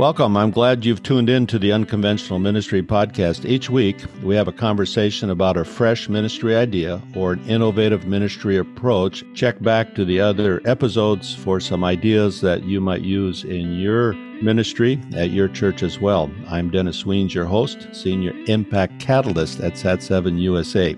Welcome. I'm glad you've tuned in to the Unconventional Ministry podcast. Each week, we have a conversation about a fresh ministry idea or an innovative ministry approach. Check back to the other episodes for some ideas that you might use in your ministry at your church as well. I'm Dennis Wiens, your host, Senior Impact Catalyst at Sat7 USA.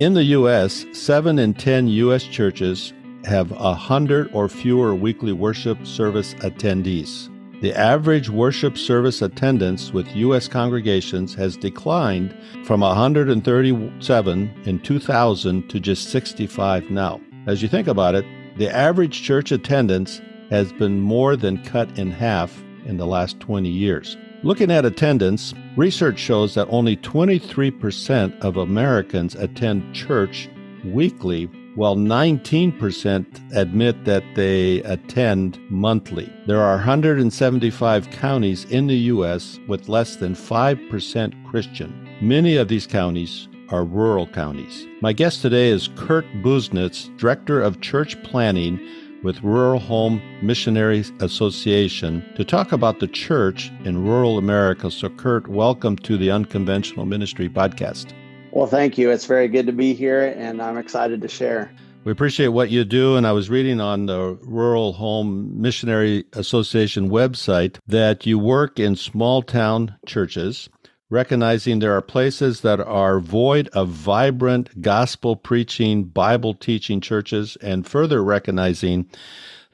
In the U.S., 7 in 10 U.S. churches have 100 or fewer weekly worship service attendees. The average worship service attendance with U.S. congregations has declined from 137 in 2000 to just 65 now. As you think about it, the average church attendance has been more than cut in half in the last 20 years. Looking at attendance, research shows that only 23% of Americans attend church weekly while 19% admit that they attend monthly. There are 175 counties in the U.S. with less than 5% Christian. Many of these counties are rural counties. My guest today is Kurt Busenitz, Director of Church Planning with Rural Home Missionary Association, to talk about the church in rural America. So, Kurt, welcome to the Unconventional Ministry podcast. Well, thank you. It's very good to be here, and I'm excited to share. We appreciate what you do. And I was reading on the Rural Home Missionary Association website that you work in small town churches, recognizing there are places that are void of vibrant gospel preaching, Bible teaching churches, and further recognizing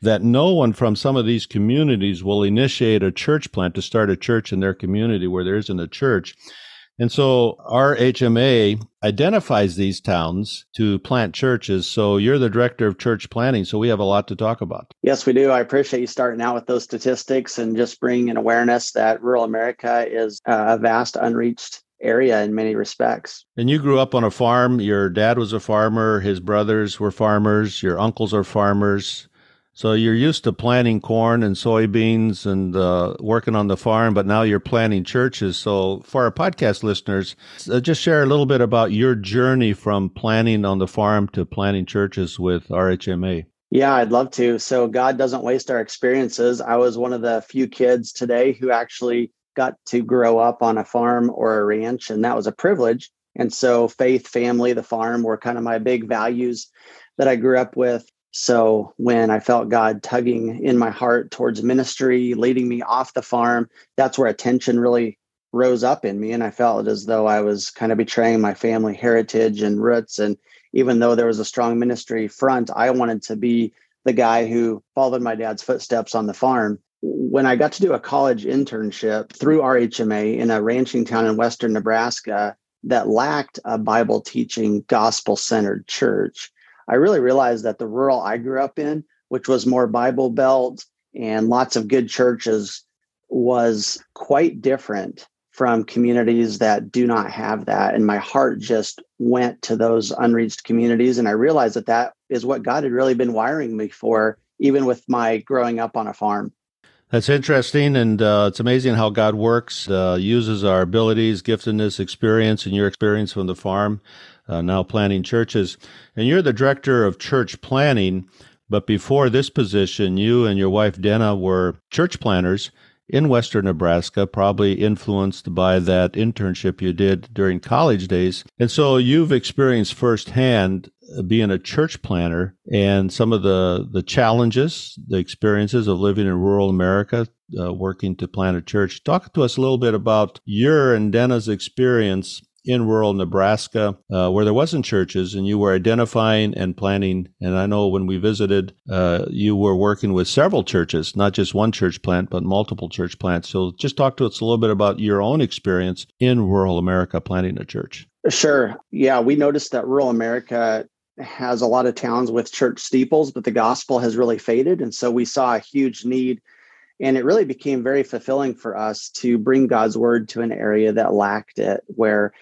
that no one from some of these communities will initiate a church plant to start a church in their community where there isn't a church and so RHMA identifies these towns to plant churches. So you're the director of church planning. So we have a lot to talk about. Yes, we do. I appreciate you starting out with those statistics and just bringing an awareness that rural America is uh, a vast unreached area in many respects. And you grew up on a farm. Your dad was a farmer. His brothers were farmers. Your uncles are farmers. So you're used to planting corn and soybeans and uh, working on the farm, but now you're planting churches. So for our podcast listeners, uh, just share a little bit about your journey from planting on the farm to planting churches with RHMA. Yeah, I'd love to. So God doesn't waste our experiences. I was one of the few kids today who actually got to grow up on a farm or a ranch, and that was a privilege. And so faith, family, the farm were kind of my big values that I grew up with. So when I felt God tugging in my heart towards ministry, leading me off the farm, that's where attention really rose up in me. And I felt as though I was kind of betraying my family heritage and roots. And even though there was a strong ministry front, I wanted to be the guy who followed my dad's footsteps on the farm. When I got to do a college internship through RHMA in a ranching town in Western Nebraska that lacked a Bible teaching, gospel centered church, I really realized that the rural I grew up in, which was more Bible Belt and lots of good churches, was quite different from communities that do not have that. And my heart just went to those unreached communities. And I realized that that is what God had really been wiring me for, even with my growing up on a farm. That's interesting, and uh, it's amazing how God works, uh, uses our abilities, giftedness, experience, and your experience from the farm uh, now planning churches. And you're the director of church planning. But before this position, you and your wife, Deana, were church planners in Western Nebraska, probably influenced by that internship you did during college days. And so you've experienced firsthand being a church planner and some of the, the challenges, the experiences of living in rural America, uh, working to plant a church. Talk to us a little bit about your and Deana's experience in rural Nebraska uh, where there wasn't churches, and you were identifying and planning. And I know when we visited, uh, you were working with several churches, not just one church plant, but multiple church plants. So just talk to us a little bit about your own experience in rural America planting a church. Sure. Yeah, we noticed that rural America has a lot of towns with church steeples, but the gospel has really faded. And so we saw a huge need. And it really became very fulfilling for us to bring God's word to an area that lacked it, where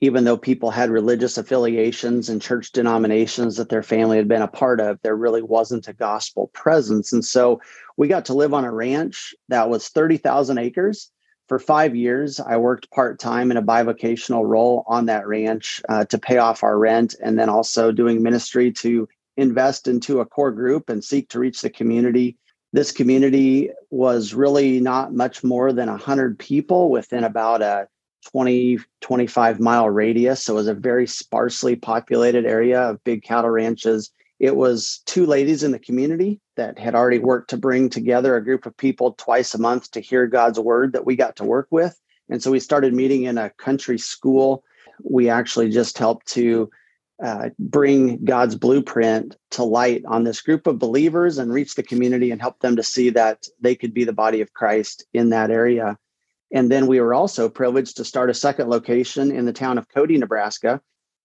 even though people had religious affiliations and church denominations that their family had been a part of, there really wasn't a gospel presence. And so we got to live on a ranch that was 30,000 acres. For five years, I worked part time in a bivocational role on that ranch uh, to pay off our rent and then also doing ministry to invest into a core group and seek to reach the community this community was really not much more than 100 people within about a 20, 25 mile radius. So it was a very sparsely populated area of big cattle ranches. It was two ladies in the community that had already worked to bring together a group of people twice a month to hear God's word that we got to work with. And so we started meeting in a country school. We actually just helped to uh, bring God's blueprint to light on this group of believers and reach the community and help them to see that they could be the body of Christ in that area. And then we were also privileged to start a second location in the town of Cody, Nebraska,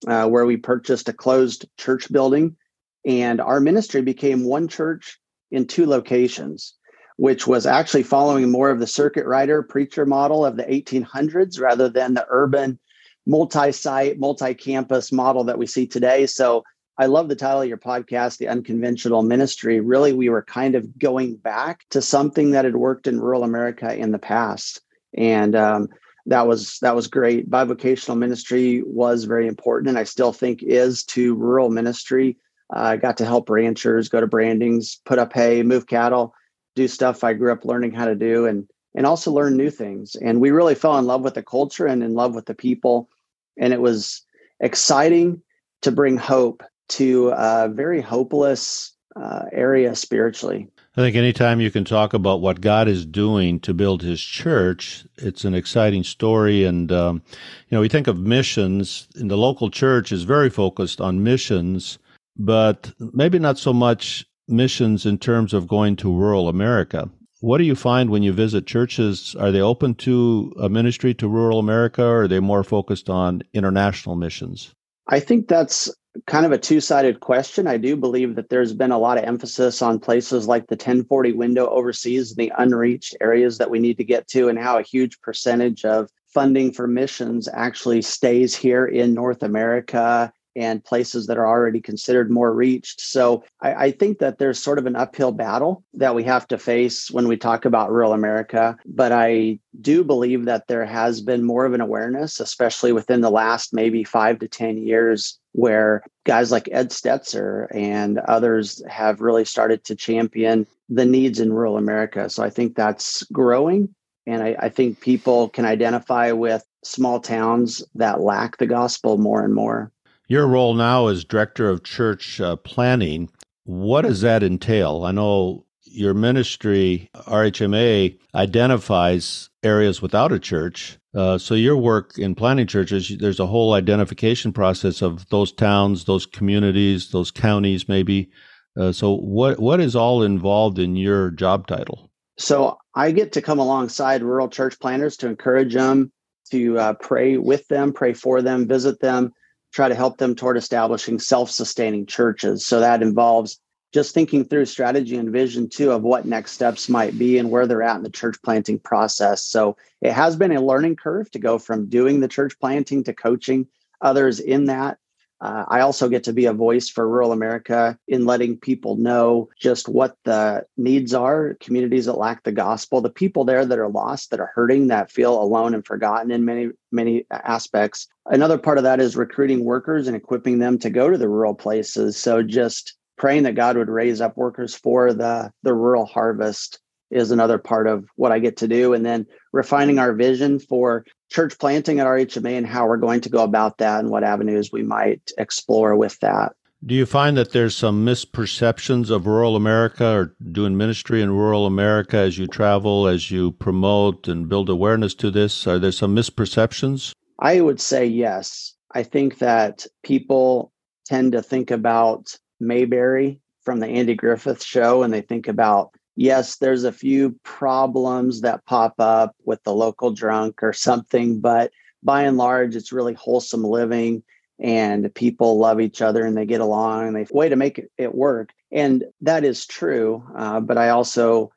uh, where we purchased a closed church building. And our ministry became one church in two locations, which was actually following more of the circuit rider preacher model of the 1800s rather than the urban multi-site, multi-campus model that we see today. So I love the title of your podcast, The Unconventional Ministry. Really, we were kind of going back to something that had worked in rural America in the past. And um, that was that was great. Bivocational ministry was very important, and I still think is to rural ministry. I got to help ranchers go to brandings, put up hay, move cattle, do stuff I grew up learning how to do, and and also learn new things. And we really fell in love with the culture and in love with the people and it was exciting to bring hope to a very hopeless uh, area spiritually. I think anytime you can talk about what God is doing to build His church, it's an exciting story. And um, you know, we think of missions, and the local church is very focused on missions, but maybe not so much missions in terms of going to rural America. What do you find when you visit churches? Are they open to a ministry to rural America or are they more focused on international missions? I think that's kind of a two sided question. I do believe that there's been a lot of emphasis on places like the 10/40 window overseas, and the unreached areas that we need to get to, and how a huge percentage of funding for missions actually stays here in North America and places that are already considered more reached. So I, I, think that there's sort of an uphill battle that we have to face when we talk about rural America. But I do believe that there has been more of an awareness, especially within the last maybe five to 10 years, where guys like Ed Stetzer and others have really started to champion the needs in rural America. So I think that's growing. And I, I think people can identify with small towns that lack the gospel more and more. Your role now as director of church uh, planning, what does that entail? I know your ministry, RHMA, identifies areas without a church. Uh, so your work in planning churches, there's a whole identification process of those towns, those communities, those counties, maybe. Uh, so what what is all involved in your job title? So I get to come alongside rural church planners to encourage them, to uh, pray with them, pray for them, visit them, try to help them toward establishing self-sustaining churches. So that involves just thinking through strategy and vision too of what next steps might be and where they're at in the church planting process. So it has been a learning curve to go from doing the church planting to coaching others in that. Uh, I also get to be a voice for rural America in letting people know just what the needs are, communities that lack the gospel, the people there that are lost, that are hurting, that feel alone and forgotten in many, many aspects. Another part of that is recruiting workers and equipping them to go to the rural places. So just praying that God would raise up workers for the, the rural harvest is another part of what I get to do. And then refining our vision for church planting at RHMA and how we're going to go about that and what avenues we might explore with that. Do you find that there's some misperceptions of rural America or doing ministry in rural America as you travel, as you promote and build awareness to this? Are there some misperceptions? I would say yes. I think that people tend to think about Mayberry from the Andy Griffith show and they think about yes, there's a few problems that pop up with the local drunk or something, but by and large, it's really wholesome living and people love each other and they get along and they way to make it, work. And that is true. Uh, but I also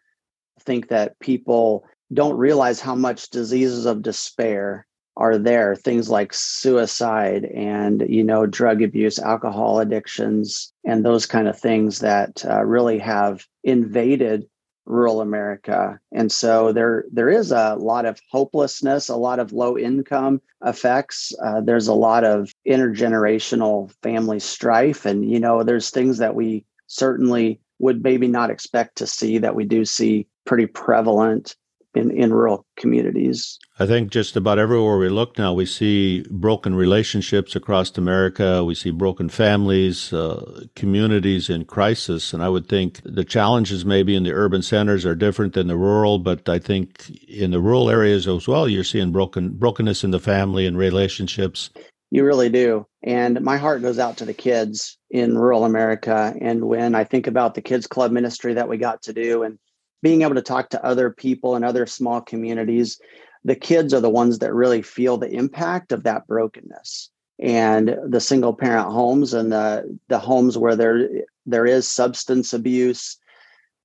think that people don't realize how much diseases of despair are there things like suicide and you know drug abuse alcohol addictions and those kind of things that uh, really have invaded rural america. And so there there is a lot of hopelessness a lot of low income effects. Uh, there's a lot of intergenerational family strife. And you know there's things that we certainly would maybe not expect to see that we do see pretty prevalent in, in rural communities. I think just about everywhere we look now, we see broken relationships across America. We see broken families, uh, communities in crisis. And I would think the challenges maybe in the urban centers are different than the rural, but I think in the rural areas as well, you're seeing broken brokenness in the family and relationships. You really do. And my heart goes out to the kids in rural America. And when I think about the kids club ministry that we got to do and being able to talk to other people and other small communities, the kids are the ones that really feel the impact of that brokenness. And the single parent homes and the the homes where there there is substance abuse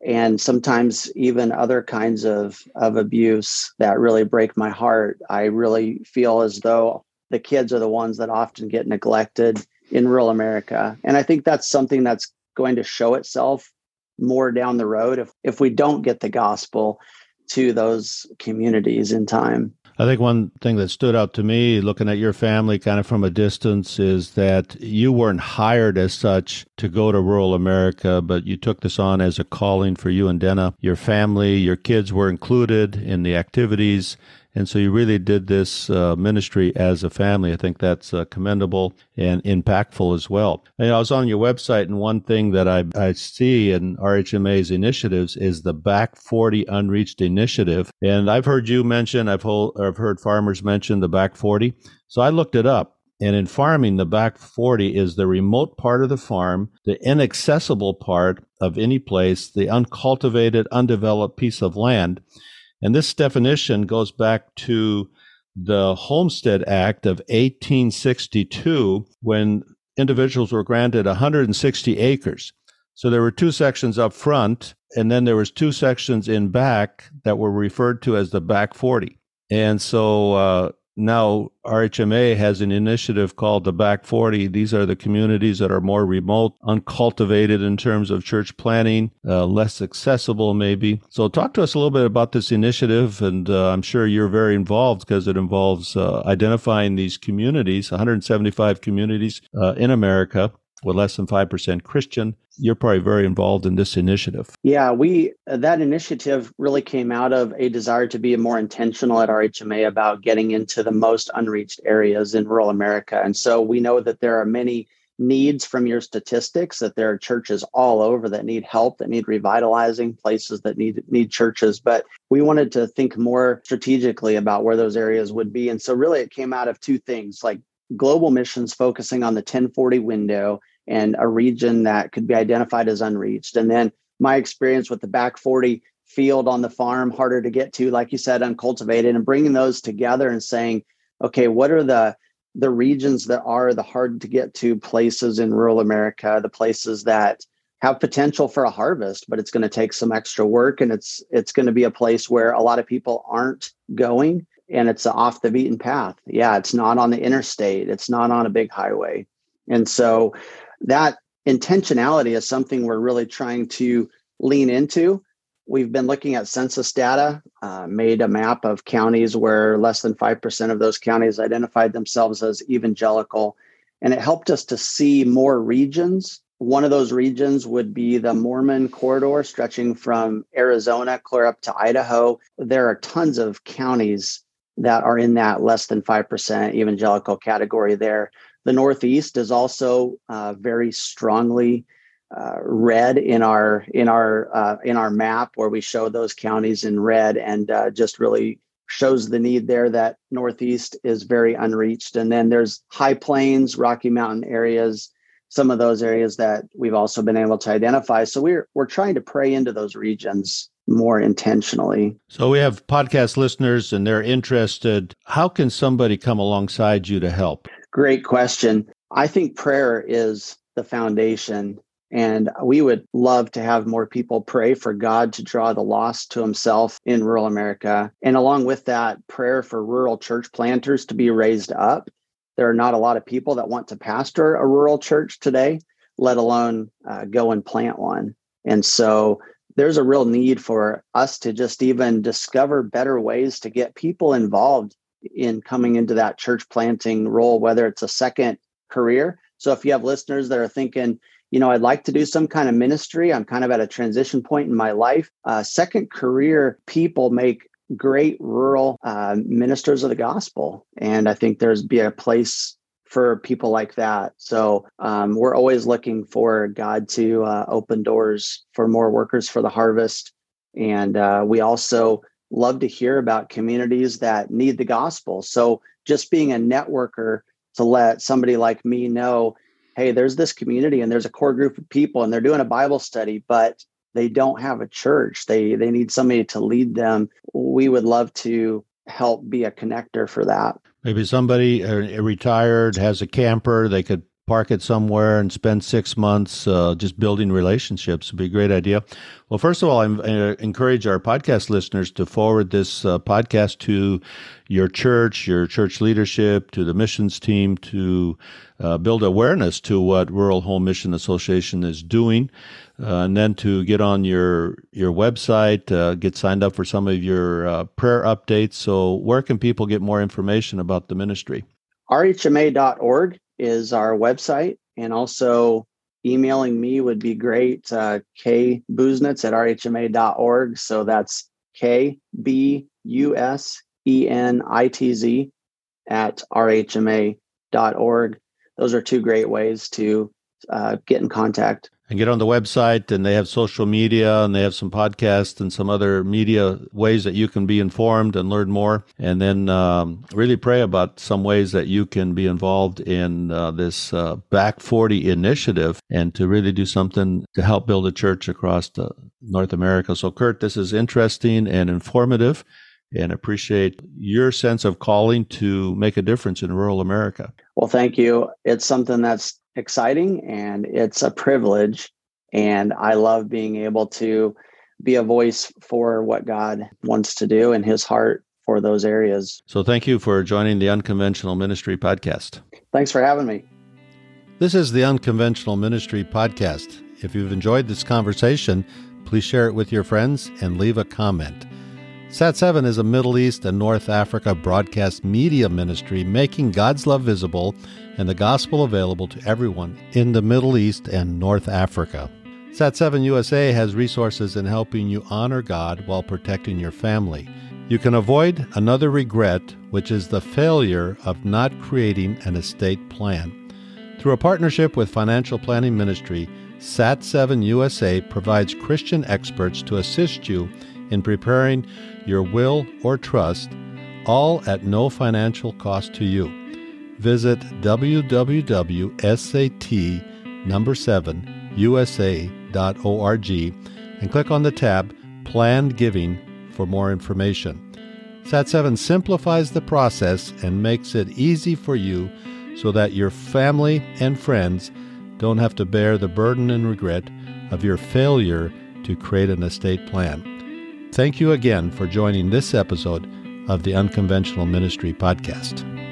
and sometimes even other kinds of, of abuse that really break my heart. I really feel as though the kids are the ones that often get neglected in rural America. And I think that's something that's going to show itself more down the road if, if we don't get the gospel to those communities in time. I think one thing that stood out to me looking at your family kind of from a distance is that you weren't hired as such to go to rural America, but you took this on as a calling for you and Deana. Your family, your kids were included in the activities and so you really did this uh, ministry as a family. I think that's uh, commendable and impactful as well. And I was on your website, and one thing that I, I see in RHMA's initiatives is the Back 40 Unreached Initiative. And I've heard you mention, I've, I've heard farmers mention the Back 40. So I looked it up. And in farming, the back 40 is the remote part of the farm, the inaccessible part of any place, the uncultivated, undeveloped piece of land. And this definition goes back to the Homestead Act of 1862 when individuals were granted 160 acres. So there were two sections up front, and then there was two sections in back that were referred to as the back 40. And so uh, now RHMA has an initiative called the Back 40. These are the communities that are more remote, uncultivated in terms of church planning, uh, less accessible maybe. So talk to us a little bit about this initiative, and uh, I'm sure you're very involved because it involves uh, identifying these communities, 175 communities uh, in America with less than 5% Christian. You're probably very involved in this initiative. Yeah, we that initiative really came out of a desire to be more intentional at RHMA about getting into the most unreached areas in rural America. And so we know that there are many needs from your statistics that there are churches all over that need help that need revitalizing places that need need churches but we wanted to think more strategically about where those areas would be and so really it came out of two things like global missions focusing on the 10/40 window and a region that could be identified as unreached. And then my experience with the back 40 field on the farm, harder to get to, like you said, uncultivated, and bringing those together and saying, okay, what are the the regions that are the hard to get to places in rural America, the places that have potential for a harvest, but it's going to take some extra work and it's it's going to be a place where a lot of people aren't going and it's off the beaten path. Yeah, it's not on the interstate, it's not on a big highway. And so that intentionality is something we're really trying to lean into. We've been looking at census data, uh, made a map of counties where less than 5% of those counties identified themselves as evangelical. And it helped us to see more regions. One of those regions would be the Mormon corridor stretching from Arizona clear up to Idaho. There are tons of counties that are in that less than 5% evangelical category there. The Northeast is also uh, very strongly uh, red in our in our uh, in our map where we show those counties in red and uh, just really shows the need there that Northeast is very unreached. And then there's high plains, Rocky Mountain areas, some of those areas that we've also been able to identify. So we're we're trying to pray into those regions more intentionally. So we have podcast listeners and they're interested. How can somebody come alongside you to help? Great question. I think prayer is the foundation. And we would love to have more people pray for God to draw the lost to himself in rural America. And along with that, prayer for rural church planters to be raised up. There are not a lot of people that want to pastor a rural church today, let alone uh, go and plant one. And so there's a real need for us to just even discover better ways to get people involved in coming into that church planting role, whether it's a second career. So if you have listeners that are thinking, you know, I'd like to do some kind of ministry. I'm kind of at a transition point in my life. Uh, second career people make great rural uh, ministers of the gospel. And I think there's be a place for people like that. So um, we're always looking for God to uh, open doors for more workers for the harvest. And uh, we also love to hear about communities that need the gospel. So just being a networker to let somebody like me know hey, there's this community and there's a core group of people and they're doing a Bible study, but they don't have a church. They they need somebody to lead them. We would love to help be a connector for that. Maybe somebody uh, retired has a camper. They could park it somewhere and spend six months uh, just building relationships would be a great idea. Well, first of all, I uh, encourage our podcast listeners to forward this uh, podcast to your church, your church leadership, to the missions team to uh, build awareness to what Rural Home Mission Association is doing. Uh, and then to get on your your website, uh, get signed up for some of your prayer updates. So, where can people get more information about the ministry? rhma.org is our website. And also emailing me would be great. Uh, K Busenitz at rhma.org. So that's K B U S E N I T Z at rhma.org. Those are two great ways to uh, get in contact and get on the website and they have social media and they have some podcasts and some other media ways that you can be informed and learn more. And then um, really pray about some ways that you can be involved in uh, this uh, back 40 initiative and to really do something to help build a church across north america. So kurt this is interesting and informative and appreciate your sense of calling to make a difference in rural america. Well thank you. It's something that's exciting and it's a privilege. And I love being able to be a voice for what God wants to do in his heart for those areas. So thank you for joining the Unconventional Ministry Podcast. Thanks for having me. This is the Unconventional Ministry Podcast. If you've enjoyed this conversation, please share it with your friends and leave a comment. Sat7 is a Middle East and North Africa broadcast media ministry making God's love visible and the gospel available to everyone in the Middle East and North Africa. Sat7 USA has resources in helping you honor God while protecting your family. You can avoid another regret, which is the failure of not creating an estate plan. Through a partnership with Financial Planning Ministry, Sat7 USA provides Christian experts to assist you in preparing your will or trust, all at no financial cost to you visit www.sat number 7 usa.org and click on the tab Planned Giving for more information. Sat7 simplifies the process and makes it easy for you so that your family and friends don't have to bear the burden and regret of your failure to create an estate plan. Thank you again for joining this episode of the Unconventional Ministry Podcast.